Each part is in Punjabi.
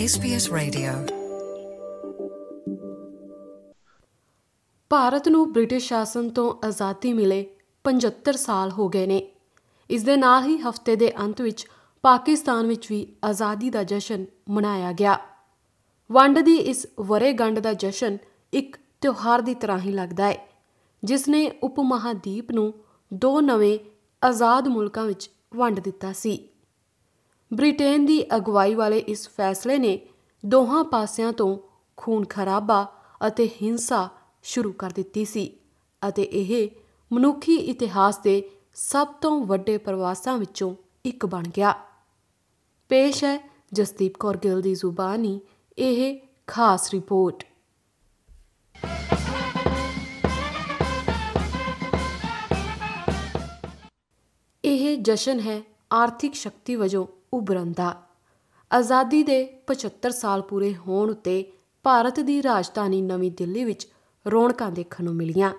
SBS Radio. ਭਾਰਤ ਨੂੰ ਬ੍ਰਿਟਿਸ਼ ਸ਼ਾਸਨ ਤੋਂ ਆਜ਼ਾਦੀ ਮਿਲੇ 75 ਸਾਲ ਹੋ ਗਏ ਨੇ। ਇਸ ਦੇ ਨਾਲ ਹੀ ਹਫ਼ਤੇ ਦੇ ਅੰਤ ਵਿੱਚ ਪਾਕਿਸਤਾਨ ਵਿੱਚ ਵੀ ਆਜ਼ਾਦੀ ਦਾ ਜਸ਼ਨ ਮਨਾਇਆ ਗਿਆ। ਵੰਡ ਦੀ ਇਸ ਵਰੇਗੰਢ ਦਾ ਜਸ਼ਨ ਇੱਕ ਤਿਉਹਾਰ ਦੀ ਤਰ੍ਹਾਂ ਹੀ ਲੱਗਦਾ ਹੈ, ਜਿਸ ਨੇ ਉਪ ਮਹਾਦੀਪ ਨੂੰ ਦੋ ਨਵੇਂ ਆਜ਼ਾਦ ਮੁਲਕਾਂ ਵਿੱਚ ਵੰਡ ਦਿੱਤਾ ਸੀ। ਬ੍ਰਿਟੇਨ ਦੀ ਅਗਵਾਈ ਵਾਲੇ ਇਸ ਫੈਸਲੇ ਨੇ ਦੋਹਾਂ ਪਾਸਿਆਂ ਤੋਂ ਖੂਨ ਖਰਾਬਾ ਅਤੇ ਹਿੰਸਾ ਸ਼ੁਰੂ ਕਰ ਦਿੱਤੀ ਸੀ ਅਤੇ ਇਹ ਮਨੁੱਖੀ ਇਤਿਹਾਸ ਦੇ ਸਭ ਤੋਂ ਵੱਡੇ ਪ੍ਰਵਾਸਾਂ ਵਿੱਚੋਂ ਇੱਕ ਬਣ ਗਿਆ। ਪੇਸ਼ ਹੈ ਜਸਦੀਪ ਕੌਰ ਗਿੱਲ ਦੀ ਜ਼ੁਬਾਨੀ, ਇਹ ਖਾਸ ਰਿਪੋਰਟ। ਇਹ ਜਸ਼ਨ ਹੈ ਆਰਥਿਕ ਸ਼ਕਤੀ ਵਜੋਂ ਉਭਰਨ ਦਾ ਆਜ਼ਾਦੀ ਦੇ 75 ਸਾਲ ਪੂਰੇ ਹੋਣ ਉੱਤੇ ਭਾਰਤ ਦੀ ਰਾਜਧਾਨੀ ਨਵੀਂ ਦਿੱਲੀ ਵਿੱਚ ਰੌਣਕਾਂ ਦੇਖਣ ਨੂੰ ਮਿਲੀਆਂ।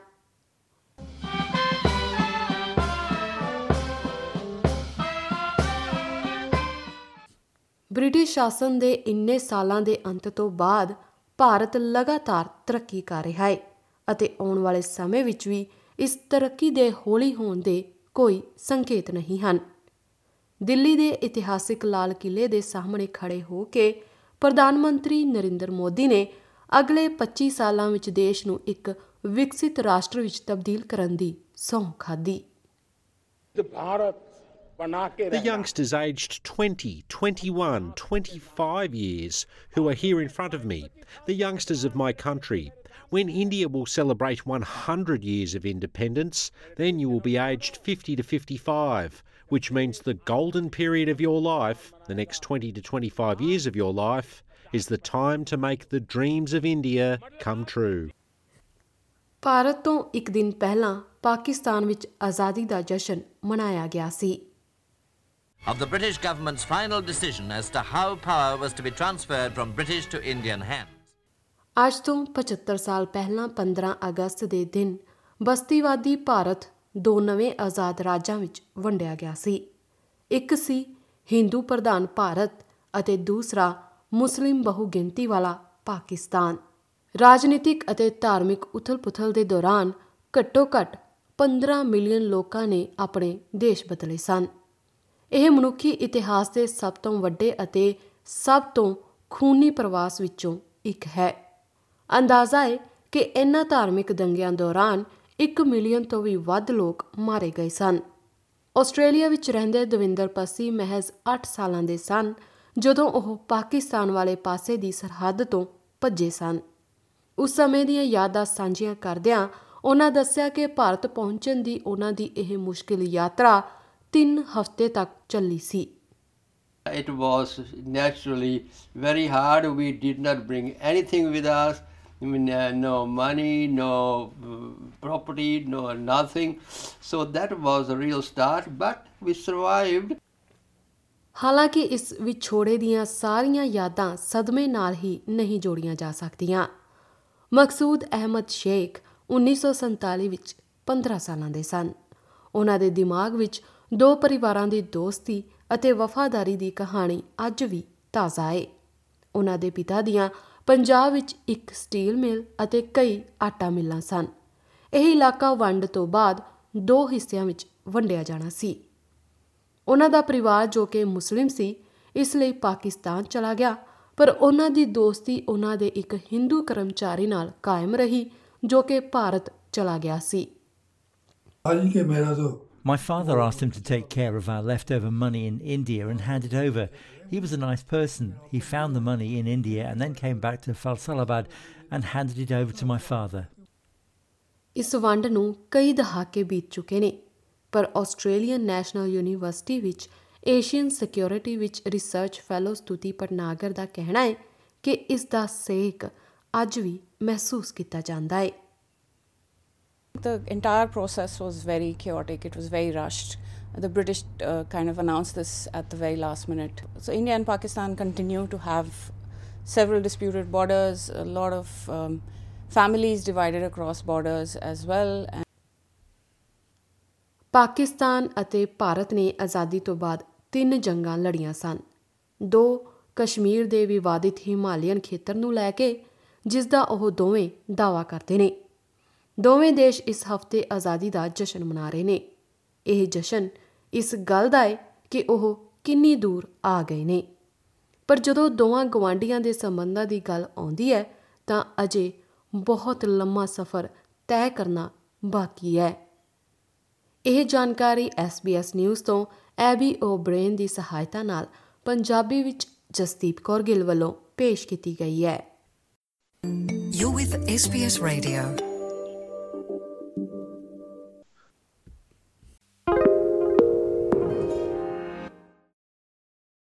ਬ੍ਰਿਟਿਸ਼ ਸ਼ਾਸਨ ਦੇ ਇੰਨੇ ਸਾਲਾਂ ਦੇ ਅੰਤ ਤੋਂ ਬਾਅਦ ਭਾਰਤ ਲਗਾਤਾਰ ਤਰੱਕੀ ਕਰ ਰਿਹਾ ਹੈ ਅਤੇ ਆਉਣ ਵਾਲੇ ਸਮੇਂ ਵਿੱਚ ਵੀ ਇਸ ਤਰੱਕੀ ਦੇ ਹੌਲੀ ਹੋਣ ਦੇ ਕੋਈ ਸੰਕੇਤ ਨਹੀਂ ਹਨ। ਦਿੱਲੀ ਦੇ ਇਤਿਹਾਸਿਕ ਲਾਲ ਕਿਲੇ ਦੇ ਸਾਹਮਣੇ ਖੜੇ ਹੋ ਕੇ ਪ੍ਰਧਾਨ ਮੰਤਰੀ ਨਰਿੰਦਰ ਮੋਦੀ ਨੇ ਅਗਲੇ 25 ਸਾਲਾਂ ਵਿੱਚ ਦੇਸ਼ ਨੂੰ ਇੱਕ ਵਿਕਸਿਤ ਰਾਸ਼ਟਰ ਵਿੱਚ ਤਬਦੀਲ ਕਰਨ ਦੀ ਸੌਂ ਖਾਦੀ Bharat The youngsters aged 20, 21, 25 years who are here in front of me, the youngsters of my country, When India will celebrate 100 years of independence, then you will be aged 50 to 55, which means the golden period of your life, the next 20 to 25 years of your life, is the time to make the dreams of India come true. Bharat ਤੋਂ ਇੱਕ ਦਿਨ ਪਹਿਲਾਂ ਪਾਕਿਸਤਾਨ ਵਿੱਚ ਆਜ਼ਾਦੀ ਦਾ ਜਸ਼ਨ ਮਨਾਇਆ ਗਿਆ ਸੀ of the British government's final decision as to how power was to be transferred from British to Indian hands. ਅੱਜ ਤੋਂ 75 ਸਾਲ ਪਹਿਲਾਂ 15 ਅਗਸਤ ਦੇ ਦਿਨ ਬਸਤੀਵਾਦੀ ਭਾਰਤ ਦੋ ਨਵੇਂ ਆਜ਼ਾਦ ਰਾਜਾਂ ਵਿੱਚ ਵੰਡਿਆ ਗਿਆ ਸੀ। ਇੱਕ ਸੀ ਹਿੰਦੂ ਪ੍ਰਧਾਨ ਭਾਰਤ ਅਤੇ ਦੂਸਰਾ ਮੁਸਲਿਮ ਬਹੁਗਿਣਤੀ ਵਾਲਾ ਪਾਕਿਸਤਾਨ। ਰਾਜਨੀਤਿਕ ਅਤੇ ਧਾਰਮਿਕ ਉਥਲ-ਪੁਥਲ ਦੇ ਦੌਰਾਨ ਘੱਟੋ-ਘੱਟ 15 ਮਿਲੀਅਨ ਲੋਕਾਂ ਨੇ ਆਪਣੇ ਦੇਸ਼ ਬਦਲੇ ਸਨ। ਇਹ ਮਨੁੱਖੀ ਇਤਿਹਾਸ ਦੇ ਸਭ ਤੋਂ ਵੱਡੇ ਅਤੇ ਸਭ ਤੋਂ ਖੂਨੀ ਪ੍ਰਵਾਸ ਵਿੱਚੋਂ ਇੱਕ ਹੈ। ਅੰਦਾਜ਼ਾ ਹੈ ਕਿ ਇਨ੍ਹਾਂ ਧਾਰਮਿਕ ਦੰਗਿਆਂ ਦੌਰਾਨ 1 ਮਿਲੀਅਨ ਤੋਂ ਵੀ ਵੱਧ ਲੋਕ ਮਾਰੇ ਗਏ ਸਨ ਆਸਟ੍ਰੇਲੀਆ ਵਿੱਚ ਰਹਿੰਦੇ ਦਵਿੰਦਰ ਪੱਸੀ ਮਹਿਜ਼ 8 ਸਾਲਾਂ ਦੇ ਸਨ, ਜਦੋਂ ਉਹ ਪਾਕਿਸਤਾਨ ਵਾਲੇ ਪਾਸੇ ਦੀ ਸਰਹੱਦ ਤੋਂ ਭੱਜੇ ਸਨ ਉਸ ਸਮੇਂ ਦੀਆਂ ਯਾਦਾਂ ਸਾਂਝੀਆਂ ਕਰਦਿਆਂ ਉਹਨਾਂ ਦੱਸਿਆ ਕਿ ਭਾਰਤ ਪਹੁੰਚਣ ਦੀ ਉਹਨਾਂ ਦੀ ਇਹ ਮੁਸ਼ਕਿਲ ਯਾਤਰਾ 3 ਹਫ਼ਤੇ ਤੱਕ ਚੱਲੀ ਸੀ It was naturally very hard. We did not bring anything with us. I mean, uh, no money, no uh, property, no nothing. So that was a real start, but we survived. ਹਾਲਾਂਕਿ ਇਸ ਵਿਛੋੜੇ ਦੀਆਂ ਸਾਰੀਆਂ ਯਾਦਾਂ ਸਦਮੇ ਨਾਲ ਹੀ ਨਹੀਂ ਜੋੜੀਆਂ ਜਾ ਸਕਦੀਆਂ ਮਕਸੂਦ ਅਹਿਮਦ ਸ਼ੇਖ 1947 ਵਿੱਚ 15 ਸਾਲਾਂ ਦੇ ਸਨ ਉਹਨਾਂ ਦੇ ਦਿਮਾਗ ਵਿੱਚ ਦੋ ਪਰਿਵਾਰਾਂ ਦੀ ਦੋਸਤੀ ਅਤੇ ਵਫਾਦਾਰੀ ਦੀ ਕਹਾਣੀ ਅੱਜ ਵੀ ਤਾਜ਼ਾ ਹੈ ਉਹਨਾਂ ਦੇ ਪਿਤਾ ਦੀਆਂ ਪੰਜਾਬ ਵਿੱਚ ਇੱਕ ਸਟੀਲ ਮਿੱਲ ਅਤੇ ਕਈ ਆਟਾ ਮਿੱਲਾਂ ਸਨ। ਇਹ ਇਲਾਕਾ ਵੰਡ ਤੋਂ ਬਾਅਦ ਦੋ ਹਿੱਸਿਆਂ ਵਿੱਚ ਵੰਡਿਆ ਜਾਣਾ ਸੀ। ਉਹਨਾਂ ਦਾ ਪਰਿਵਾਰ ਜੋ ਕਿ ਮੁਸਲਿਮ ਸੀ, ਇਸ ਲਈ ਪਾਕਿਸਤਾਨ ਚਲਾ ਗਿਆ, ਪਰ ਉਹਨਾਂ ਦੀ ਦੋਸਤੀ ਉਹਨਾਂ ਦੇ ਇੱਕ ਹਿੰਦੂ ਕਰਮਚਾਰੀ ਨਾਲ ਕਾਇਮ ਰਹੀ, ਜੋ ਕਿ ਭਾਰਤ ਚਲਾ ਗਿਆ ਸੀ। ਅੱਜ ਕੇ ਮੇਰਾ ਜੋ My father asked him to take care of our leftover money in India and hand it over. He was a nice person. He found the money in India and then came back to Faisalabad and handed it over to my father. ਇਸ ਵੰਡ ਨੂੰ ਕਈ ਦਹਾਕੇ ਬੀਤ ਚੁੱਕੇ ਨੇ ਪਰ ਆਸਟ੍ਰੇਲੀਅਨ ਨੈਸ਼ਨਲ ਯੂਨੀਵਰਸਿਟੀ ਵਿੱਚ ਏਸ਼ੀਅਨ ਸਿਕਿਉਰਿਟੀ ਵਿੱਚ ਰਿਸਰਚ ਫੈਲੋ ਸਤੁਤੀ ਪਟਨਾਗਰ ਦਾ ਕਹਿਣਾ ਹੈ ਕਿ ਇਸ ਦਾ ਸੇਕ ਅੱਜ ਵੀ ਮਹਿਸੂਸ ਕੀਤਾ ਜਾਂਦਾ ਹੈ The entire process was very chaotic, it was very rushed. The British uh, kind of announced this at the very last minute. So, India and Pakistan continue to have several disputed borders, a lot of um, families divided across borders as well. And Pakistan ਅਤੇ ਭਾਰਤ ਨੇ ਆਜ਼ਾਦੀ ਤੋਂ ਬਾਅਦ ਤਿੰਨ ਜੰਗਾਂ ਲੜੀਆਂ ਸਨ ਦੋ ਕਸ਼ਮੀਰ ਦੇ ਵਿਵਾਦਿਤ ਹਿਮਾਲੀਅਨ ਖੇਤਰ ਨੂੰ ਲੈ ਕੇ ਜਿਸ ਦਾ ਉਹ ਦੋਵੇਂ ਦਾਵਾ ਕਰਦੇ ਨੇ ਦੋਵੇਂ ਦੇਸ਼ ਇਸ ਹਫ਼ਤੇ ਆਜ਼ਾਦੀ ਦਾ ਜਸ਼ਨ ਮਨਾ ਰਹੇ ਨੇ। ਇਹ ਜਸ਼ਨ ਇਸ ਗੱਲ ਦਾ ਹੈ ਕਿ ਉਹ ਕਿੰਨੀ ਦੂਰ ਆ ਗਏ ਨੇ। ਪਰ ਜਦੋਂ ਦੋਵਾਂ ਗਵਾਂਡੀਆਂ ਦੇ ਸੰਬੰਧਾਂ ਦੀ ਗੱਲ ਆਉਂਦੀ ਹੈ, ਤਾਂ ਅਜੇ ਬਹੁਤ ਲੰਮਾ ਸਫ਼ਰ ਤੈਅ ਕਰਨਾ ਬਾਕੀ ਹੈ। ਇਹ ਜਾਣਕਾਰੀ SBS ਨਿਊਜ਼ ਤੋਂ ਐਬੀ ਓਬ੍ਰੇਨ ਦੀ ਸਹਾਇਤਾ ਨਾਲ ਪੰਜਾਬੀ ਵਿੱਚ ਜਸਦੀਪ ਕੌਰ ਗਿੱਲ ਵੱਲੋਂ ਪੇਸ਼ ਕੀਤੀ ਗਈ ਹੈ। You're with SBS Radio.